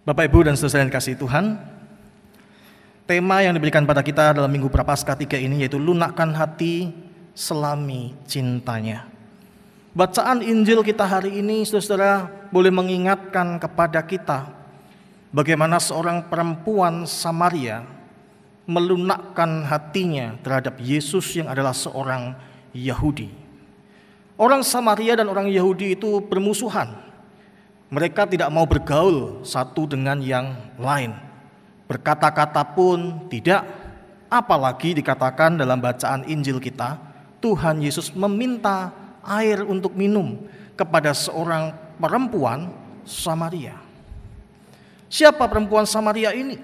Bapak Ibu dan saudara yang kasih Tuhan, tema yang diberikan pada kita dalam Minggu Prapaskah 3 ini yaitu lunakkan hati selami cintanya. Bacaan Injil kita hari ini saudara boleh mengingatkan kepada kita bagaimana seorang perempuan Samaria melunakkan hatinya terhadap Yesus yang adalah seorang Yahudi. Orang Samaria dan orang Yahudi itu bermusuhan. Mereka tidak mau bergaul satu dengan yang lain. Berkata-kata pun tidak, apalagi dikatakan dalam bacaan Injil kita, Tuhan Yesus meminta air untuk minum kepada seorang perempuan Samaria. Siapa perempuan Samaria ini?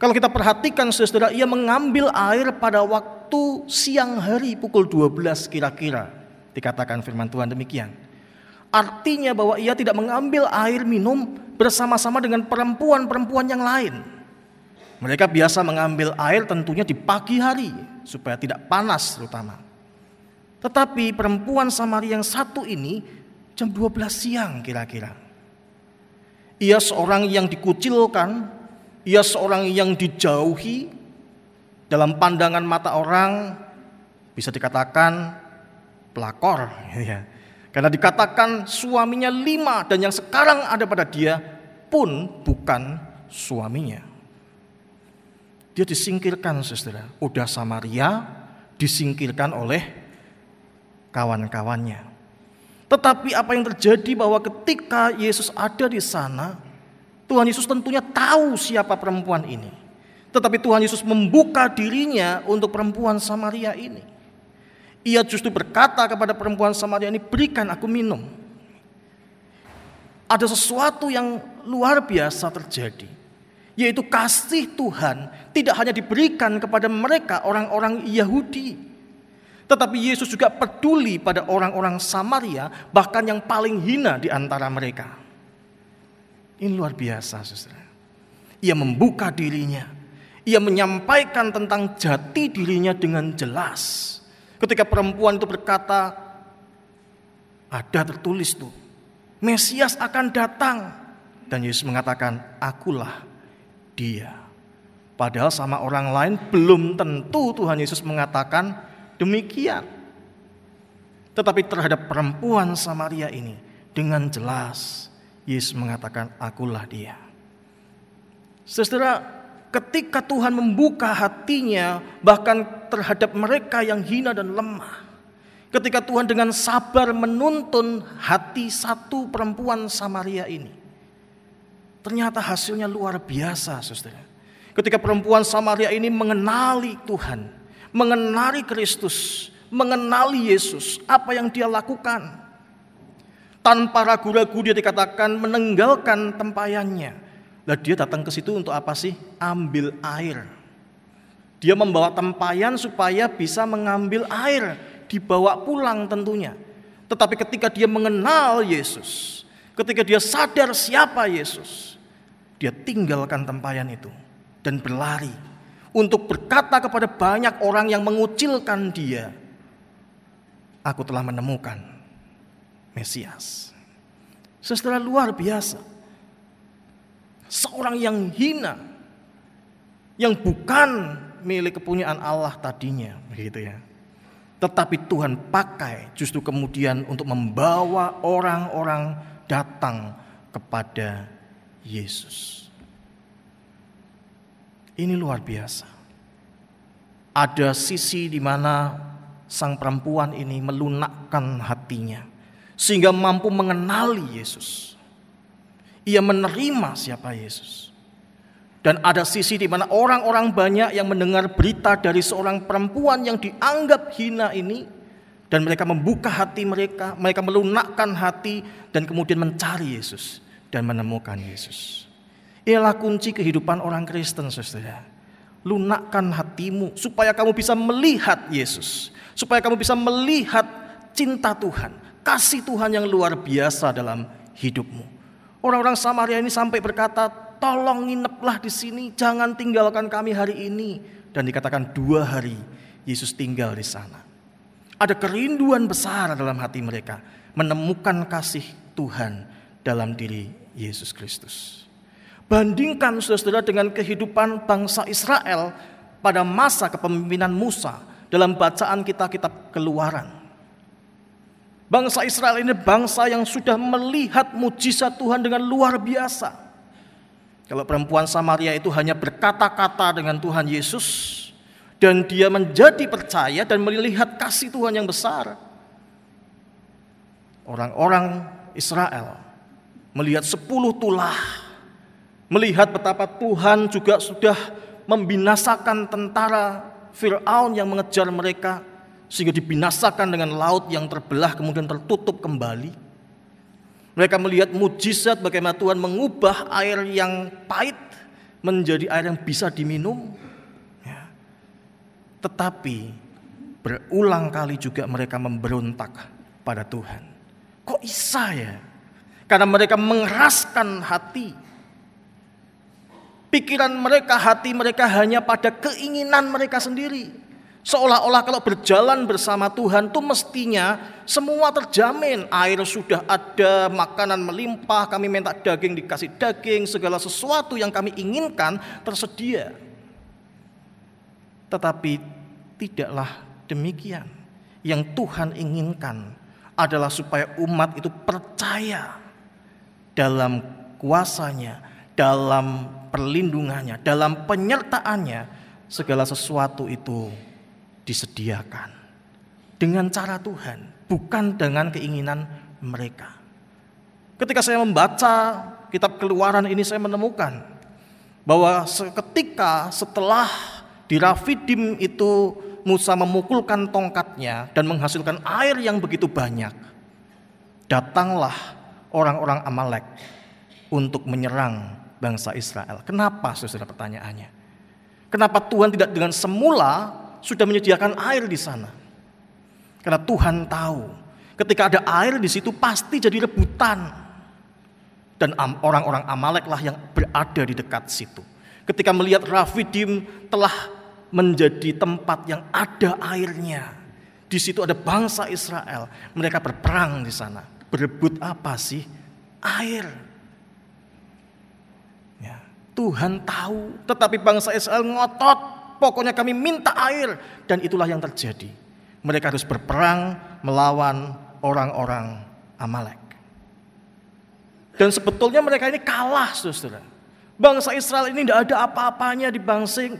Kalau kita perhatikan saudara, ia mengambil air pada waktu siang hari pukul 12 kira-kira. Dikatakan firman Tuhan demikian. Artinya bahwa ia tidak mengambil air minum bersama-sama dengan perempuan-perempuan yang lain. Mereka biasa mengambil air tentunya di pagi hari supaya tidak panas terutama. Tetapi perempuan Samaria yang satu ini jam 12 siang kira-kira. Ia seorang yang dikucilkan, ia seorang yang dijauhi dalam pandangan mata orang bisa dikatakan pelakor ya karena dikatakan suaminya lima dan yang sekarang ada pada dia pun bukan suaminya. Dia disingkirkan saudara. Udah Samaria disingkirkan oleh kawan-kawannya. Tetapi apa yang terjadi bahwa ketika Yesus ada di sana, Tuhan Yesus tentunya tahu siapa perempuan ini. Tetapi Tuhan Yesus membuka dirinya untuk perempuan Samaria ini. Ia justru berkata kepada perempuan Samaria ini, berikan aku minum. Ada sesuatu yang luar biasa terjadi. Yaitu kasih Tuhan tidak hanya diberikan kepada mereka orang-orang Yahudi. Tetapi Yesus juga peduli pada orang-orang Samaria bahkan yang paling hina di antara mereka. Ini luar biasa saudara. Ia membuka dirinya. Ia menyampaikan tentang jati dirinya dengan jelas. Ketika perempuan itu berkata, ada tertulis tuh, Mesias akan datang. Dan Yesus mengatakan, akulah dia. Padahal sama orang lain belum tentu Tuhan Yesus mengatakan demikian. Tetapi terhadap perempuan Samaria ini dengan jelas Yesus mengatakan akulah dia. Saudara, ketika Tuhan membuka hatinya bahkan terhadap mereka yang hina dan lemah. Ketika Tuhan dengan sabar menuntun hati satu perempuan Samaria ini. Ternyata hasilnya luar biasa saudara. Ketika perempuan Samaria ini mengenali Tuhan. Mengenali Kristus. Mengenali Yesus. Apa yang dia lakukan. Tanpa ragu-ragu dia dikatakan menenggalkan tempayannya Lah dia datang ke situ untuk apa sih? Ambil air. Dia membawa tempayan supaya bisa mengambil air, dibawa pulang tentunya. Tetapi ketika dia mengenal Yesus, ketika dia sadar siapa Yesus, dia tinggalkan tempayan itu dan berlari untuk berkata kepada banyak orang yang mengucilkan dia, "Aku telah menemukan Mesias." Setelah luar biasa seorang yang hina yang bukan milik kepunyaan Allah tadinya begitu ya. Tetapi Tuhan pakai justru kemudian untuk membawa orang-orang datang kepada Yesus. Ini luar biasa. Ada sisi di mana sang perempuan ini melunakkan hatinya sehingga mampu mengenali Yesus. Ia menerima siapa Yesus. Dan ada sisi di mana orang-orang banyak yang mendengar berita dari seorang perempuan yang dianggap hina ini dan mereka membuka hati mereka, mereka melunakkan hati dan kemudian mencari Yesus dan menemukan Yesus. Inilah kunci kehidupan orang Kristen, Saudara. Lunakkan hatimu supaya kamu bisa melihat Yesus, supaya kamu bisa melihat cinta Tuhan, kasih Tuhan yang luar biasa dalam hidupmu. Orang-orang Samaria ini sampai berkata, tolong ngineplah di sini, jangan tinggalkan kami hari ini. Dan dikatakan dua hari Yesus tinggal di sana. Ada kerinduan besar dalam hati mereka menemukan kasih Tuhan dalam diri Yesus Kristus. Bandingkan saudara-saudara dengan kehidupan bangsa Israel pada masa kepemimpinan Musa dalam bacaan kita kitab keluaran. Bangsa Israel ini bangsa yang sudah melihat mujizat Tuhan dengan luar biasa. Kalau perempuan Samaria itu hanya berkata-kata dengan Tuhan Yesus dan dia menjadi percaya dan melihat kasih Tuhan yang besar. Orang-orang Israel melihat sepuluh tulah Melihat betapa Tuhan juga sudah membinasakan tentara Fir'aun yang mengejar mereka sehingga dibinasakan dengan laut yang terbelah kemudian tertutup kembali. Mereka melihat mujizat bagaimana Tuhan mengubah air yang pahit menjadi air yang bisa diminum. Ya. Tetapi berulang kali juga mereka memberontak pada Tuhan. Kok bisa ya? Karena mereka mengeraskan hati Pikiran mereka, hati mereka hanya pada keinginan mereka sendiri. Seolah-olah kalau berjalan bersama Tuhan itu mestinya semua terjamin. Air sudah ada, makanan melimpah, kami minta daging dikasih daging, segala sesuatu yang kami inginkan tersedia. Tetapi tidaklah demikian. Yang Tuhan inginkan adalah supaya umat itu percaya dalam kuasanya, dalam perlindungannya, dalam penyertaannya, segala sesuatu itu disediakan dengan cara Tuhan, bukan dengan keinginan mereka. Ketika saya membaca kitab Keluaran ini, saya menemukan bahwa seketika setelah di Rafidim itu Musa memukulkan tongkatnya dan menghasilkan air yang begitu banyak. Datanglah orang-orang Amalek untuk menyerang bangsa Israel. Kenapa saudara pertanyaannya? Kenapa Tuhan tidak dengan semula sudah menyediakan air di sana? Karena Tuhan tahu ketika ada air di situ pasti jadi rebutan. Dan orang-orang Amalek lah yang berada di dekat situ. Ketika melihat Rafidim telah menjadi tempat yang ada airnya. Di situ ada bangsa Israel. Mereka berperang di sana. Berebut apa sih? Air. Tuhan tahu, tetapi bangsa Israel ngotot. Pokoknya kami minta air dan itulah yang terjadi. Mereka harus berperang melawan orang-orang Amalek. Dan sebetulnya mereka ini kalah, saudara. Bangsa Israel ini tidak ada apa-apanya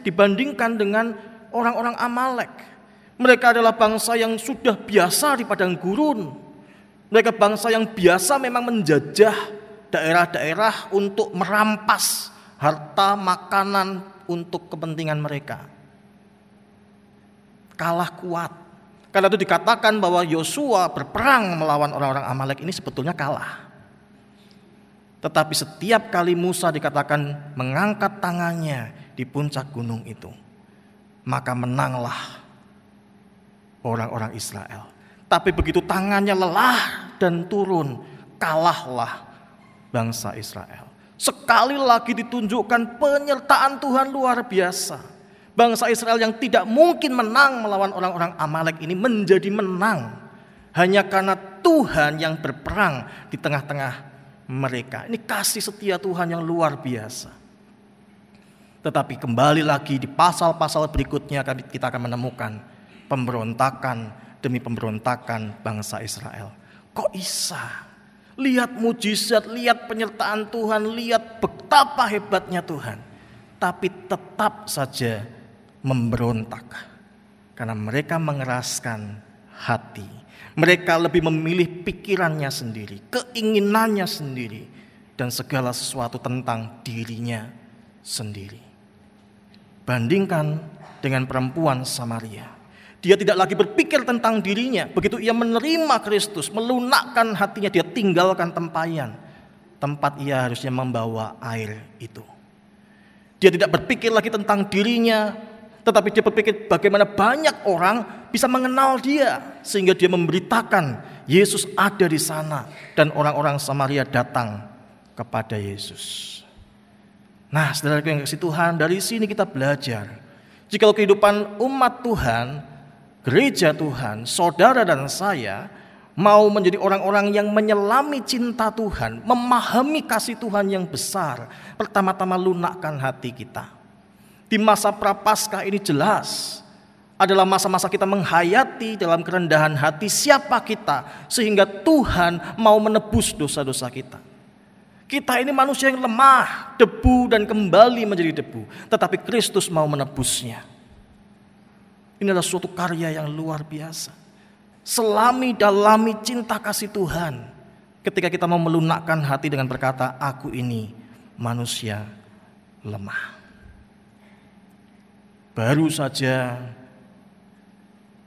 dibandingkan dengan orang-orang Amalek. Mereka adalah bangsa yang sudah biasa di padang gurun. Mereka bangsa yang biasa memang menjajah daerah-daerah untuk merampas harta, makanan untuk kepentingan mereka. Kalah kuat. Karena itu dikatakan bahwa Yosua berperang melawan orang-orang Amalek ini sebetulnya kalah. Tetapi setiap kali Musa dikatakan mengangkat tangannya di puncak gunung itu, maka menanglah orang-orang Israel. Tapi begitu tangannya lelah dan turun, kalahlah bangsa Israel. Sekali lagi ditunjukkan penyertaan Tuhan luar biasa. Bangsa Israel yang tidak mungkin menang melawan orang-orang Amalek ini menjadi menang. Hanya karena Tuhan yang berperang di tengah-tengah mereka. Ini kasih setia Tuhan yang luar biasa. Tetapi kembali lagi di pasal-pasal berikutnya kita akan menemukan pemberontakan demi pemberontakan bangsa Israel. Kok bisa? Lihat mujizat, lihat penyertaan Tuhan, lihat betapa hebatnya Tuhan. Tapi tetap saja memberontak. Karena mereka mengeraskan hati. Mereka lebih memilih pikirannya sendiri, keinginannya sendiri. Dan segala sesuatu tentang dirinya sendiri. Bandingkan dengan perempuan Samaria dia tidak lagi berpikir tentang dirinya. Begitu ia menerima Kristus, melunakkan hatinya, dia tinggalkan tempayan. Tempat ia harusnya membawa air itu. Dia tidak berpikir lagi tentang dirinya, tetapi dia berpikir bagaimana banyak orang bisa mengenal dia. Sehingga dia memberitakan Yesus ada di sana. Dan orang-orang Samaria datang kepada Yesus. Nah saudara yang kasih Tuhan, dari sini kita belajar. Jika kehidupan umat Tuhan gereja Tuhan, saudara dan saya mau menjadi orang-orang yang menyelami cinta Tuhan, memahami kasih Tuhan yang besar, pertama-tama lunakkan hati kita. Di masa prapaskah ini jelas adalah masa-masa kita menghayati dalam kerendahan hati siapa kita sehingga Tuhan mau menebus dosa-dosa kita. Kita ini manusia yang lemah, debu dan kembali menjadi debu, tetapi Kristus mau menebusnya. Ini adalah suatu karya yang luar biasa. Selami dalami cinta kasih Tuhan. Ketika kita mau melunakkan hati dengan berkata, aku ini manusia lemah. Baru saja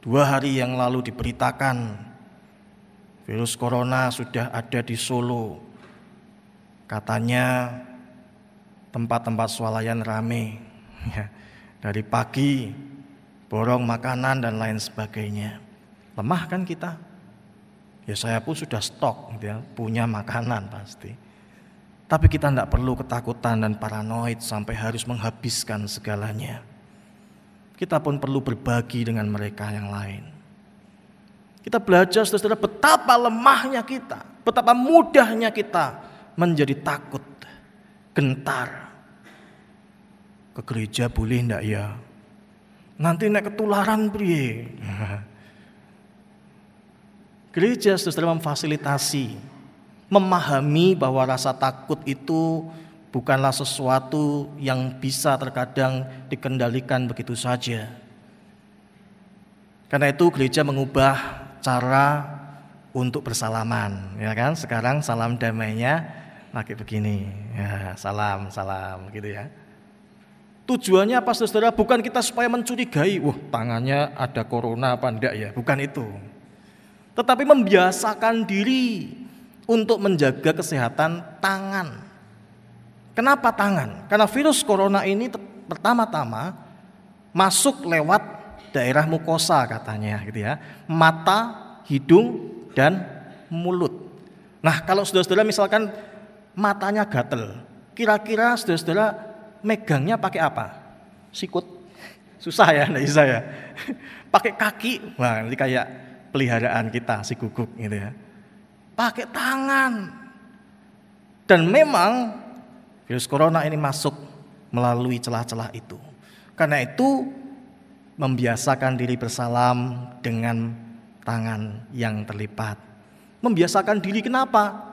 dua hari yang lalu diberitakan virus corona sudah ada di Solo Katanya tempat-tempat swalayan rame. Ya, dari pagi borong makanan dan lain sebagainya. Lemah kan kita? Ya saya pun sudah stok gitu ya, punya makanan pasti. Tapi kita tidak perlu ketakutan dan paranoid sampai harus menghabiskan segalanya. Kita pun perlu berbagi dengan mereka yang lain. Kita belajar saudara betapa lemahnya kita, betapa mudahnya kita menjadi takut, gentar. Ke gereja boleh ndak ya? Nanti naik ketularan priye? Gereja saudara memfasilitasi, memahami bahwa rasa takut itu bukanlah sesuatu yang bisa terkadang dikendalikan begitu saja. Karena itu gereja mengubah cara untuk bersalaman, ya kan? Sekarang salam damainya pakai begini, ya, salam, salam, gitu ya. Tujuannya apa saudara? Bukan kita supaya mencurigai, wah tangannya ada corona apa enggak ya, bukan itu. Tetapi membiasakan diri untuk menjaga kesehatan tangan. Kenapa tangan? Karena virus corona ini pertama-tama masuk lewat daerah mukosa katanya gitu ya. Mata, hidung dan mulut. Nah, kalau saudara-saudara misalkan matanya gatel. Kira-kira saudara-saudara megangnya pakai apa? Sikut. Susah ya, enggak bisa ya. pakai kaki, wah nanti kayak peliharaan kita si guguk gitu ya. Pakai tangan. Dan memang virus corona ini masuk melalui celah-celah itu. Karena itu membiasakan diri bersalam dengan tangan yang terlipat. Membiasakan diri kenapa?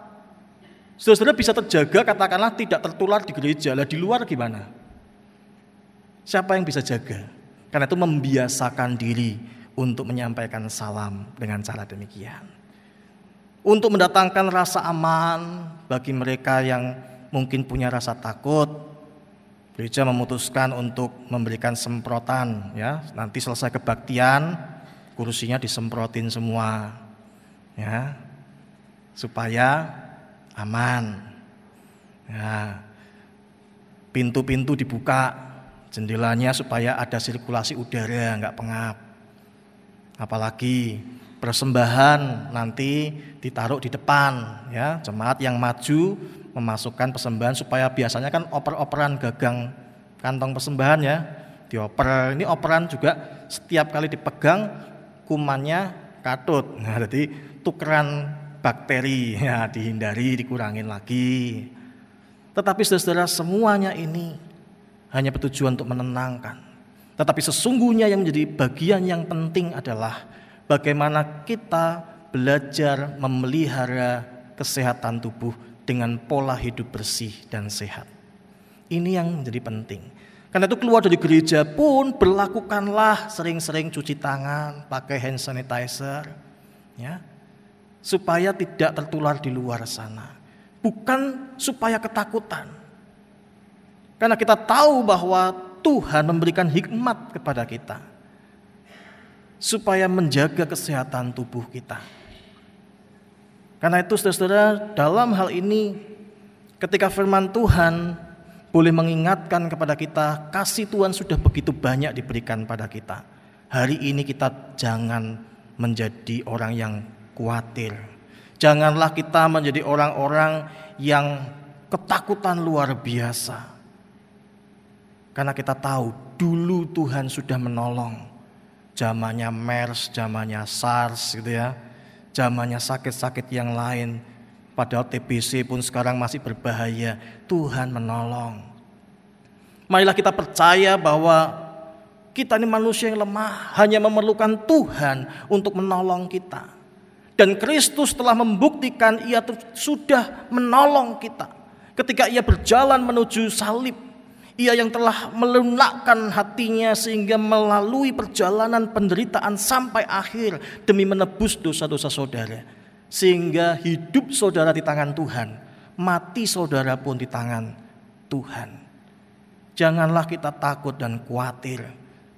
Saudara bisa terjaga katakanlah tidak tertular di gereja, lah di luar gimana? Siapa yang bisa jaga? Karena itu membiasakan diri untuk menyampaikan salam dengan cara demikian. Untuk mendatangkan rasa aman bagi mereka yang mungkin punya rasa takut, gereja memutuskan untuk memberikan semprotan ya. Nanti selesai kebaktian, kursinya disemprotin semua. Ya. Supaya aman. Ya. Pintu-pintu dibuka, jendelanya supaya ada sirkulasi udara, nggak pengap. Apalagi persembahan nanti ditaruh di depan, ya jemaat yang maju memasukkan persembahan supaya biasanya kan oper-operan gagang kantong persembahan ya dioper. Ini operan juga setiap kali dipegang kumannya katut. Nah, jadi tukeran bakteri ya dihindari, dikurangin lagi. Tetapi saudara semuanya ini hanya bertujuan untuk menenangkan. Tetapi sesungguhnya yang menjadi bagian yang penting adalah bagaimana kita belajar memelihara kesehatan tubuh dengan pola hidup bersih dan sehat. Ini yang menjadi penting. Karena itu keluar dari gereja pun berlakukanlah sering-sering cuci tangan, pakai hand sanitizer, ya supaya tidak tertular di luar sana. Bukan supaya ketakutan. Karena kita tahu bahwa Tuhan memberikan hikmat kepada kita. Supaya menjaga kesehatan tubuh kita. Karena itu saudara-saudara dalam hal ini ketika firman Tuhan boleh mengingatkan kepada kita kasih Tuhan sudah begitu banyak diberikan pada kita. Hari ini kita jangan menjadi orang yang khawatir. Janganlah kita menjadi orang-orang yang ketakutan luar biasa. Karena kita tahu dulu Tuhan sudah menolong. Zamannya MERS, zamannya SARS gitu ya. zamannya sakit-sakit yang lain. Padahal TBC pun sekarang masih berbahaya. Tuhan menolong. Marilah kita percaya bahwa kita ini manusia yang lemah, hanya memerlukan Tuhan untuk menolong kita. Dan Kristus telah membuktikan ia sudah menolong kita. Ketika ia berjalan menuju salib, ia yang telah melunakkan hatinya sehingga melalui perjalanan penderitaan sampai akhir demi menebus dosa-dosa saudara. Sehingga hidup saudara di tangan Tuhan, mati saudara pun di tangan Tuhan. Janganlah kita takut dan khawatir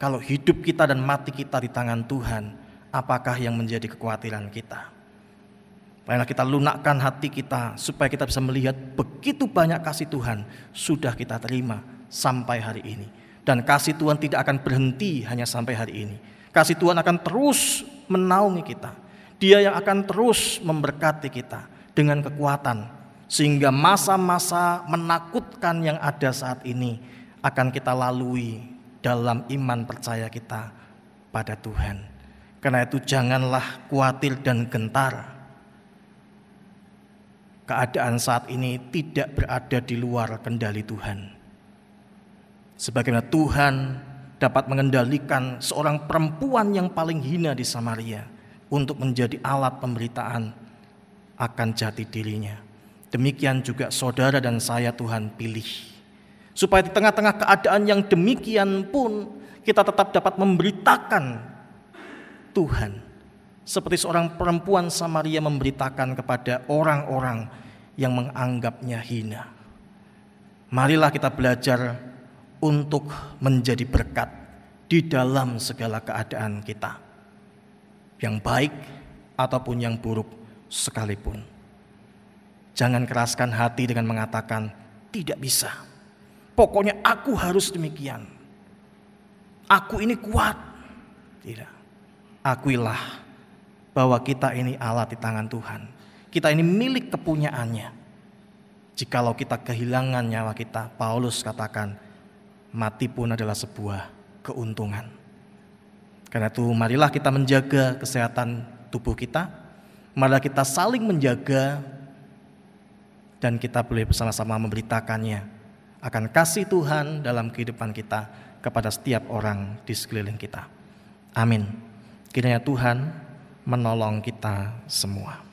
kalau hidup kita dan mati kita di tangan Tuhan, apakah yang menjadi kekhawatiran kita? Marilah kita lunakkan hati kita supaya kita bisa melihat begitu banyak kasih Tuhan sudah kita terima sampai hari ini. Dan kasih Tuhan tidak akan berhenti hanya sampai hari ini. Kasih Tuhan akan terus menaungi kita. Dia yang akan terus memberkati kita dengan kekuatan. Sehingga masa-masa menakutkan yang ada saat ini akan kita lalui dalam iman percaya kita pada Tuhan. Karena itu janganlah khawatir dan gentar. Keadaan saat ini tidak berada di luar kendali Tuhan. Sebagaimana Tuhan dapat mengendalikan seorang perempuan yang paling hina di Samaria untuk menjadi alat pemberitaan akan jati dirinya. Demikian juga saudara dan saya Tuhan pilih. Supaya di tengah-tengah keadaan yang demikian pun kita tetap dapat memberitakan Tuhan. Seperti seorang perempuan Samaria memberitakan kepada orang-orang yang menganggapnya hina. Marilah kita belajar untuk menjadi berkat di dalam segala keadaan kita, yang baik ataupun yang buruk sekalipun. Jangan keraskan hati dengan mengatakan, "Tidak bisa, pokoknya aku harus demikian, aku ini kuat." Tidak, akuilah bahwa kita ini alat di tangan Tuhan, kita ini milik kepunyaannya. Jikalau kita kehilangan nyawa kita, Paulus katakan, mati pun adalah sebuah keuntungan. Karena itu marilah kita menjaga kesehatan tubuh kita, marilah kita saling menjaga dan kita boleh bersama-sama memberitakannya akan kasih Tuhan dalam kehidupan kita kepada setiap orang di sekeliling kita. Amin. Kiranya Tuhan menolong kita semua.